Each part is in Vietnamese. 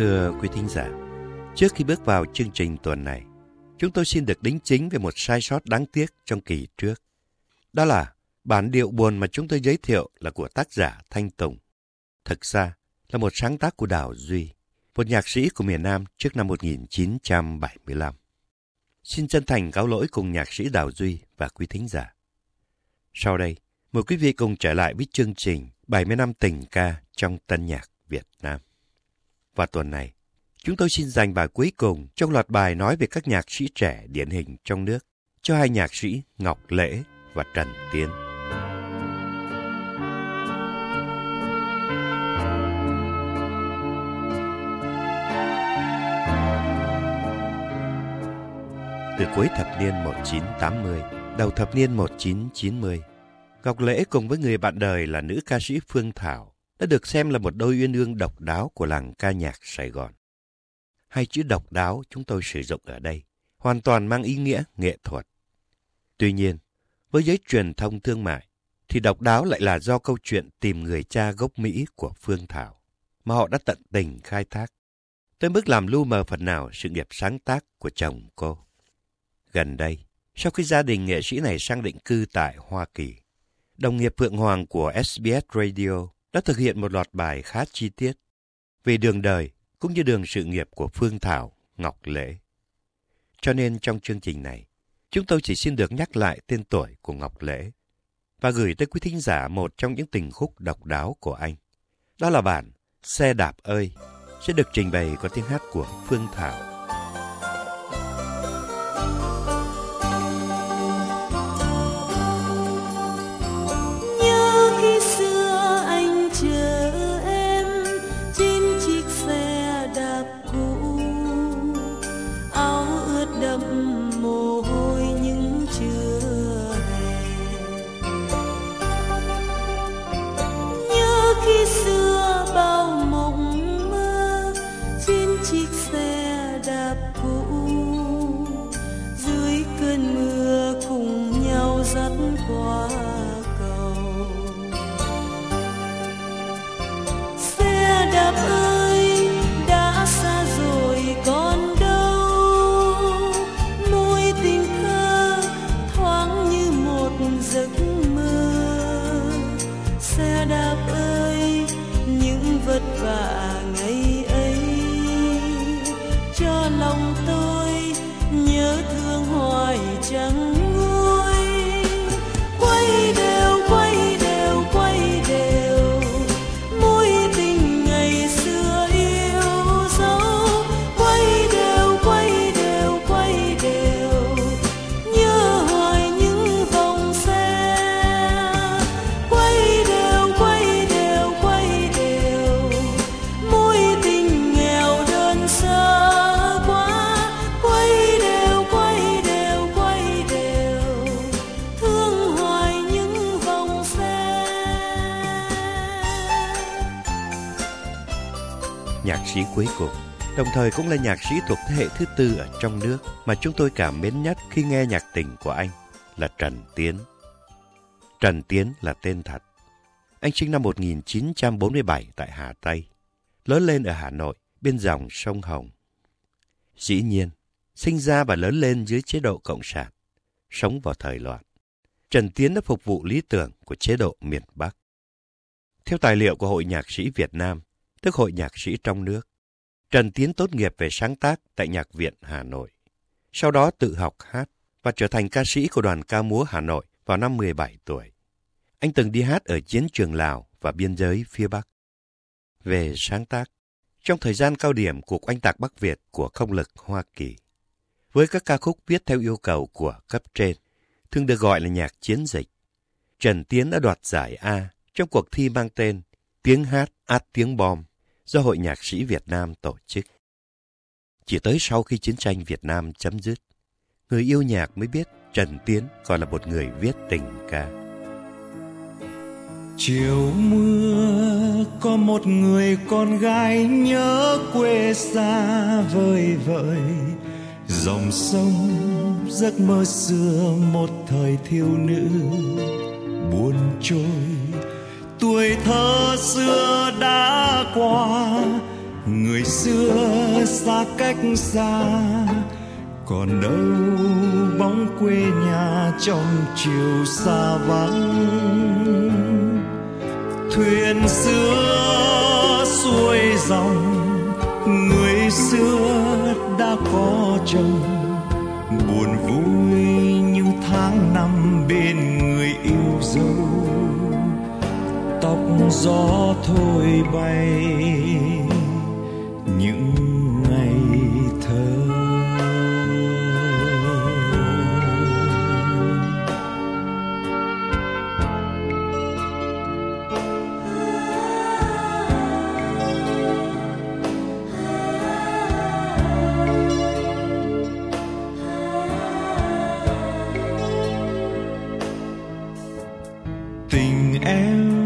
Thưa quý thính giả, trước khi bước vào chương trình tuần này, chúng tôi xin được đính chính về một sai sót đáng tiếc trong kỳ trước. Đó là bản điệu buồn mà chúng tôi giới thiệu là của tác giả Thanh Tùng. Thực ra là một sáng tác của Đào Duy, một nhạc sĩ của miền Nam trước năm 1975. Xin chân thành cáo lỗi cùng nhạc sĩ Đào Duy và quý thính giả. Sau đây, mời quý vị cùng trở lại với chương trình 70 năm tình ca trong tân nhạc Việt Nam. Và tuần này, chúng tôi xin dành bài cuối cùng trong loạt bài nói về các nhạc sĩ trẻ điển hình trong nước cho hai nhạc sĩ Ngọc Lễ và Trần Tiến. Từ cuối thập niên 1980, đầu thập niên 1990, Ngọc Lễ cùng với người bạn đời là nữ ca sĩ Phương Thảo đã được xem là một đôi uyên ương độc đáo của làng ca nhạc Sài Gòn. Hai chữ độc đáo chúng tôi sử dụng ở đây hoàn toàn mang ý nghĩa nghệ thuật. Tuy nhiên, với giới truyền thông thương mại, thì độc đáo lại là do câu chuyện tìm người cha gốc Mỹ của Phương Thảo, mà họ đã tận tình khai thác, tới mức làm lu mờ phần nào sự nghiệp sáng tác của chồng cô. Gần đây, sau khi gia đình nghệ sĩ này sang định cư tại Hoa Kỳ, đồng nghiệp Phượng Hoàng của SBS Radio đã thực hiện một loạt bài khá chi tiết về đường đời cũng như đường sự nghiệp của Phương Thảo, Ngọc Lễ. Cho nên trong chương trình này, chúng tôi chỉ xin được nhắc lại tên tuổi của Ngọc Lễ và gửi tới quý thính giả một trong những tình khúc độc đáo của anh. Đó là bản Xe đạp ơi sẽ được trình bày qua tiếng hát của Phương Thảo. Nhạc sĩ cuối cùng, đồng thời cũng là nhạc sĩ thuộc thế hệ thứ tư ở trong nước mà chúng tôi cảm mến nhất khi nghe nhạc tình của anh là Trần Tiến. Trần Tiến là tên thật. Anh sinh năm 1947 tại Hà Tây, lớn lên ở Hà Nội, bên dòng sông Hồng. Dĩ nhiên, sinh ra và lớn lên dưới chế độ Cộng sản, sống vào thời loạn. Trần Tiến đã phục vụ lý tưởng của chế độ miền Bắc. Theo tài liệu của Hội Nhạc sĩ Việt Nam, tức Hội Nhạc sĩ trong nước. Trần Tiến tốt nghiệp về sáng tác tại Nhạc viện Hà Nội. Sau đó tự học hát và trở thành ca sĩ của đoàn ca múa Hà Nội vào năm 17 tuổi. Anh từng đi hát ở chiến trường Lào và biên giới phía Bắc. Về sáng tác, trong thời gian cao điểm cuộc oanh tạc Bắc Việt của không lực Hoa Kỳ, với các ca khúc viết theo yêu cầu của cấp trên, thường được gọi là nhạc chiến dịch, Trần Tiến đã đoạt giải A trong cuộc thi mang tên Tiếng hát át tiếng bom do Hội Nhạc sĩ Việt Nam tổ chức. Chỉ tới sau khi chiến tranh Việt Nam chấm dứt, người yêu nhạc mới biết Trần Tiến còn là một người viết tình ca. Chiều mưa có một người con gái nhớ quê xa vời vợi dòng sông giấc mơ xưa một thời thiếu nữ buồn trôi tuổi thơ xưa đã qua, người xưa xa cách xa, còn đâu bóng quê nhà trong chiều xa vắng. Thuyền xưa xuôi dòng, người xưa đã có chồng. Buồn vui như tháng năm bên người yêu dấu tóc gió thổi bay những ngày thơ. Tình em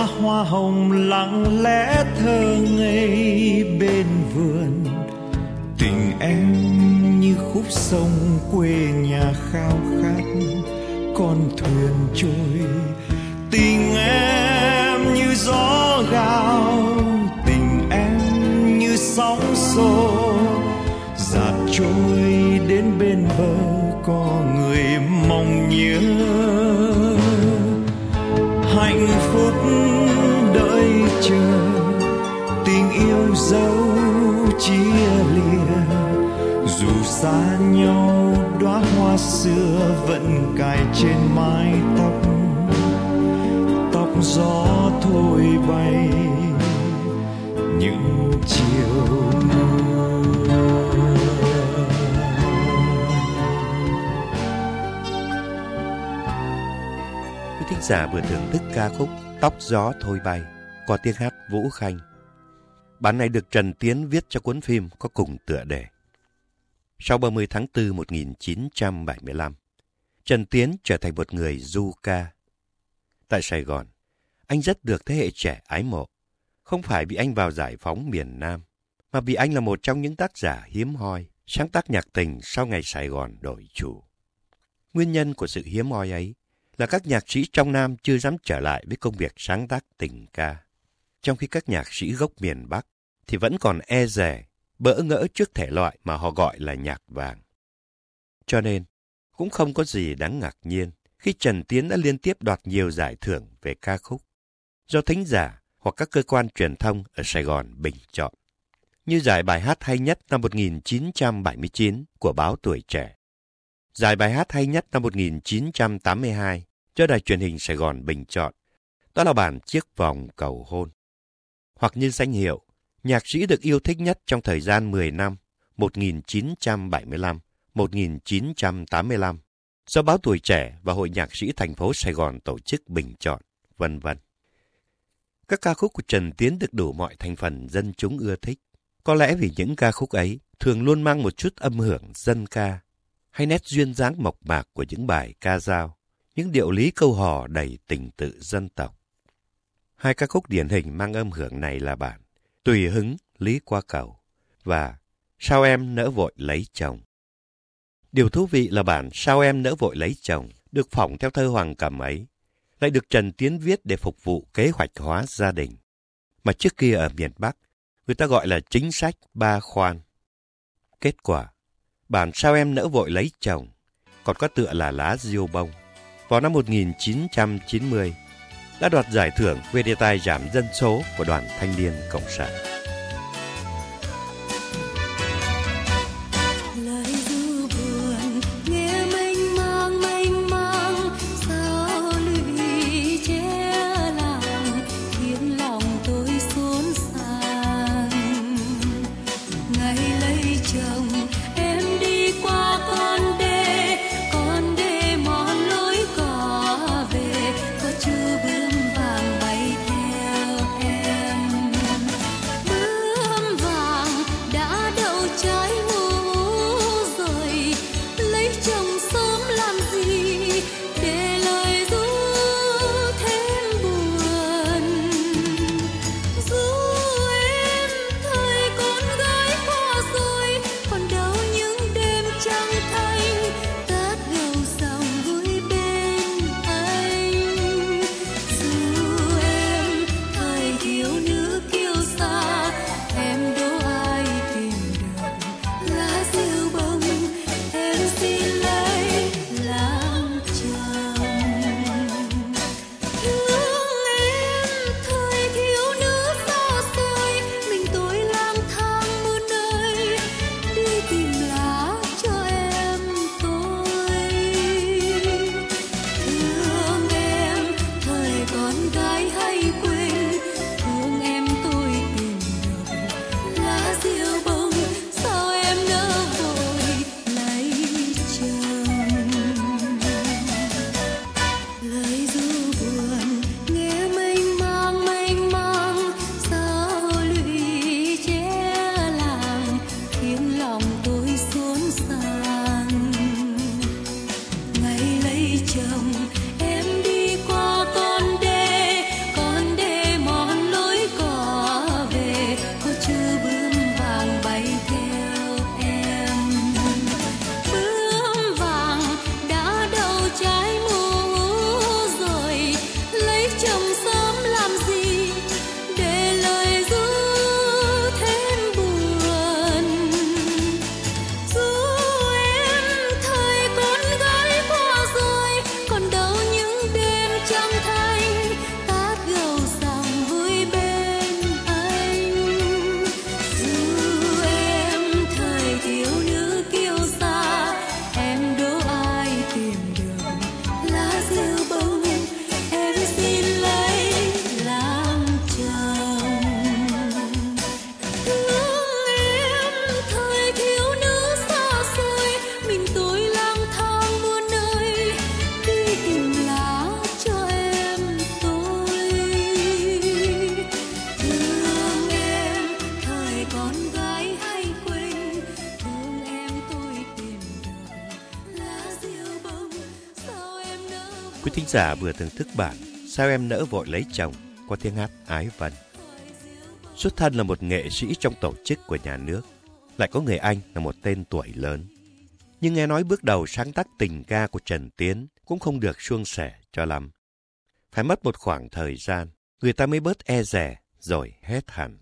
hồng lặng lẽ thơ ngây bên vườn. Tình em như khúc sông quê nhà khao khát, con thuyền trôi. Tình em như gió gào, tình em như sóng xô. Dạt trôi đến bên bờ, có người mong nhớ. Chia lìa dù xa nhau, đóa hoa xưa vẫn cài trên mái tóc. Tóc gió thổi bay, những chiều Quý thính giả vừa thưởng thức ca khúc Tóc gió thôi bay qua tiếng hát Vũ Khanh. Bản này được Trần Tiến viết cho cuốn phim có cùng tựa đề. Sau 30 tháng 4 1975, Trần Tiến trở thành một người du ca. Tại Sài Gòn, anh rất được thế hệ trẻ ái mộ. Không phải vì anh vào giải phóng miền Nam, mà vì anh là một trong những tác giả hiếm hoi, sáng tác nhạc tình sau ngày Sài Gòn đổi chủ. Nguyên nhân của sự hiếm hoi ấy là các nhạc sĩ trong Nam chưa dám trở lại với công việc sáng tác tình ca trong khi các nhạc sĩ gốc miền Bắc thì vẫn còn e rè, bỡ ngỡ trước thể loại mà họ gọi là nhạc vàng. Cho nên, cũng không có gì đáng ngạc nhiên khi Trần Tiến đã liên tiếp đoạt nhiều giải thưởng về ca khúc, do thính giả hoặc các cơ quan truyền thông ở Sài Gòn bình chọn. Như giải bài hát hay nhất năm 1979 của báo Tuổi Trẻ, giải bài hát hay nhất năm 1982 do đài truyền hình Sài Gòn bình chọn, đó là bản Chiếc vòng cầu hôn hoặc như danh hiệu nhạc sĩ được yêu thích nhất trong thời gian 10 năm 1975-1985 do báo Tuổi Trẻ và Hội Nhạc sĩ thành phố Sài Gòn tổ chức bình chọn, vân vân. Các ca khúc của Trần Tiến được đủ mọi thành phần dân chúng ưa thích. Có lẽ vì những ca khúc ấy thường luôn mang một chút âm hưởng dân ca, hay nét duyên dáng mộc mạc của những bài ca dao, những điệu lý câu hò đầy tình tự dân tộc. Hai ca khúc điển hình mang âm hưởng này là bản Tùy hứng Lý Qua Cầu và Sao em nỡ vội lấy chồng. Điều thú vị là bản Sao em nỡ vội lấy chồng được phỏng theo thơ Hoàng Cẩm ấy, lại được Trần Tiến viết để phục vụ kế hoạch hóa gia đình. Mà trước kia ở miền Bắc, người ta gọi là chính sách ba khoan. Kết quả, bản Sao em nỡ vội lấy chồng còn có tựa là lá diêu bông. Vào năm 1990, đã đoạt giải thưởng về đề tài giảm dân số của Đoàn Thanh niên Cộng sản. Quý thính giả vừa thưởng thức bản Sao em nỡ vội lấy chồng qua tiếng hát Ái Vân. Xuất thân là một nghệ sĩ trong tổ chức của nhà nước, lại có người anh là một tên tuổi lớn. Nhưng nghe nói bước đầu sáng tác tình ca của Trần Tiến cũng không được suôn sẻ cho lắm. Phải mất một khoảng thời gian, người ta mới bớt e rẻ rồi hết hẳn.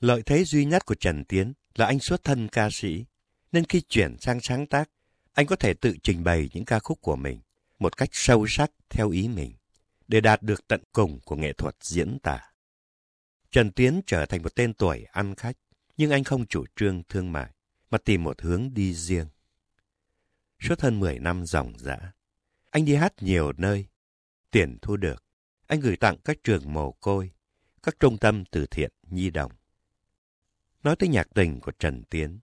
Lợi thế duy nhất của Trần Tiến là anh xuất thân ca sĩ, nên khi chuyển sang sáng tác, anh có thể tự trình bày những ca khúc của mình một cách sâu sắc theo ý mình, để đạt được tận cùng của nghệ thuật diễn tả. Trần Tiến trở thành một tên tuổi ăn khách, nhưng anh không chủ trương thương mại, mà tìm một hướng đi riêng. Suốt hơn 10 năm dòng dã, anh đi hát nhiều nơi. Tiền thu được, anh gửi tặng các trường mồ côi, các trung tâm từ thiện nhi đồng. Nói tới nhạc tình của Trần Tiến,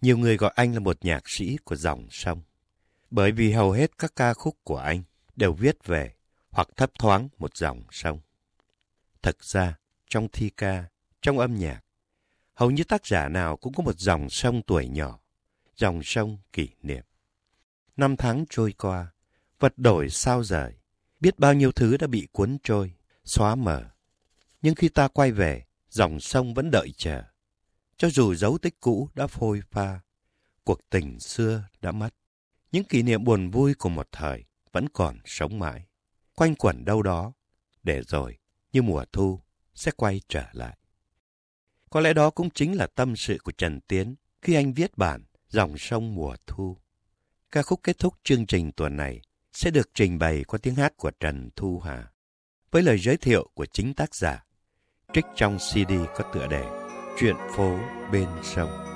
nhiều người gọi anh là một nhạc sĩ của dòng sông. Bởi vì hầu hết các ca khúc của anh đều viết về hoặc thấp thoáng một dòng sông. thật ra, trong thi ca, trong âm nhạc, hầu như tác giả nào cũng có một dòng sông tuổi nhỏ, dòng sông kỷ niệm. Năm tháng trôi qua, vật đổi sao rời, biết bao nhiêu thứ đã bị cuốn trôi, xóa mờ. Nhưng khi ta quay về, dòng sông vẫn đợi chờ. Cho dù dấu tích cũ đã phôi pha, cuộc tình xưa đã mất. Những kỷ niệm buồn vui của một thời vẫn còn sống mãi, quanh quẩn đâu đó, để rồi, như mùa thu, sẽ quay trở lại. Có lẽ đó cũng chính là tâm sự của Trần Tiến khi anh viết bản Dòng sông mùa thu. Ca khúc kết thúc chương trình tuần này sẽ được trình bày qua tiếng hát của Trần Thu Hà, với lời giới thiệu của chính tác giả, trích trong CD có tựa đề Chuyện phố bên sông.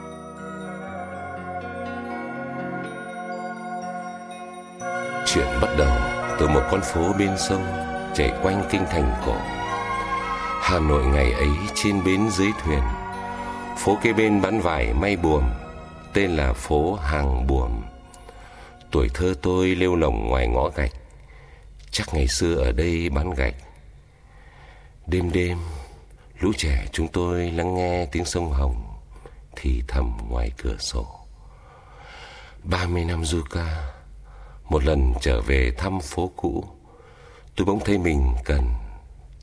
Chuyện bắt đầu từ một con phố bên sông chạy quanh kinh thành cổ. Hà Nội ngày ấy trên bến dưới thuyền. Phố kế bên bán vải may buồm, tên là phố Hàng Buồm. Tuổi thơ tôi lêu lồng ngoài ngõ gạch. Chắc ngày xưa ở đây bán gạch. Đêm đêm, lũ trẻ chúng tôi lắng nghe tiếng sông Hồng thì thầm ngoài cửa sổ. ba mươi năm du ca một lần trở về thăm phố cũ, Tôi bỗng thấy mình cần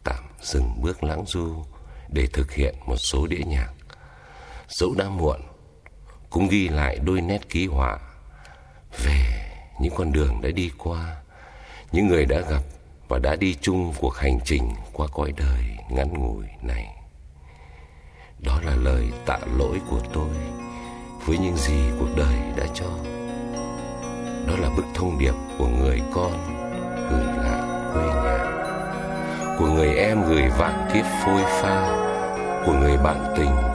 tạm dừng bước lãng du Để thực hiện một số đĩa nhạc. Dẫu đã muộn, Cũng ghi lại đôi nét ký họa Về những con đường đã đi qua, Những người đã gặp Và đã đi chung cuộc hành trình Qua cõi đời ngắn ngủi này. Đó là lời tạ lỗi của tôi Với những gì cuộc đời đã cho đó là bức thông điệp của người con gửi lại quê nhà. Của người em gửi vạn kiếp phôi pha. Của người bạn tình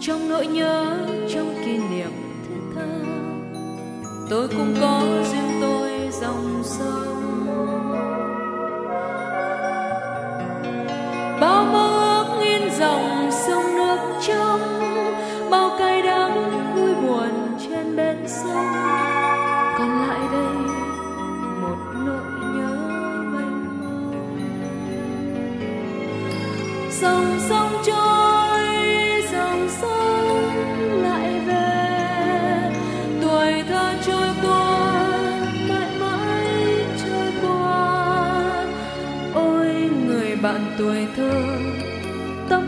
trong nỗi nhớ, trong kỷ niệm thiết tha. Tôi cũng có riêng tôi dòng sông. Tuổi thơ. Tóc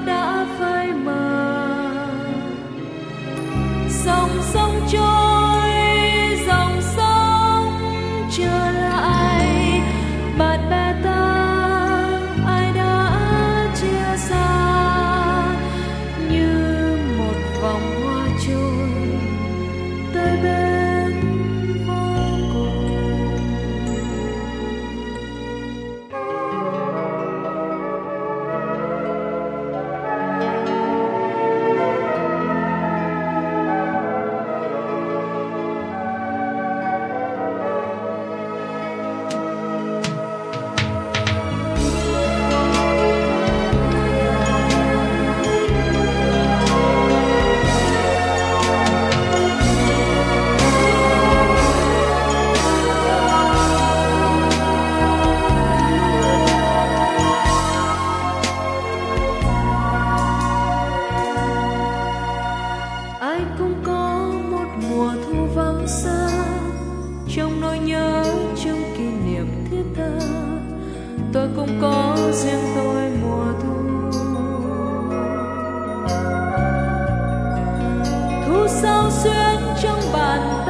trong nỗi nhớ trong kỷ niệm thiết tha tôi cũng có riêng tôi mùa thu. Thu sao xuyên trong bàn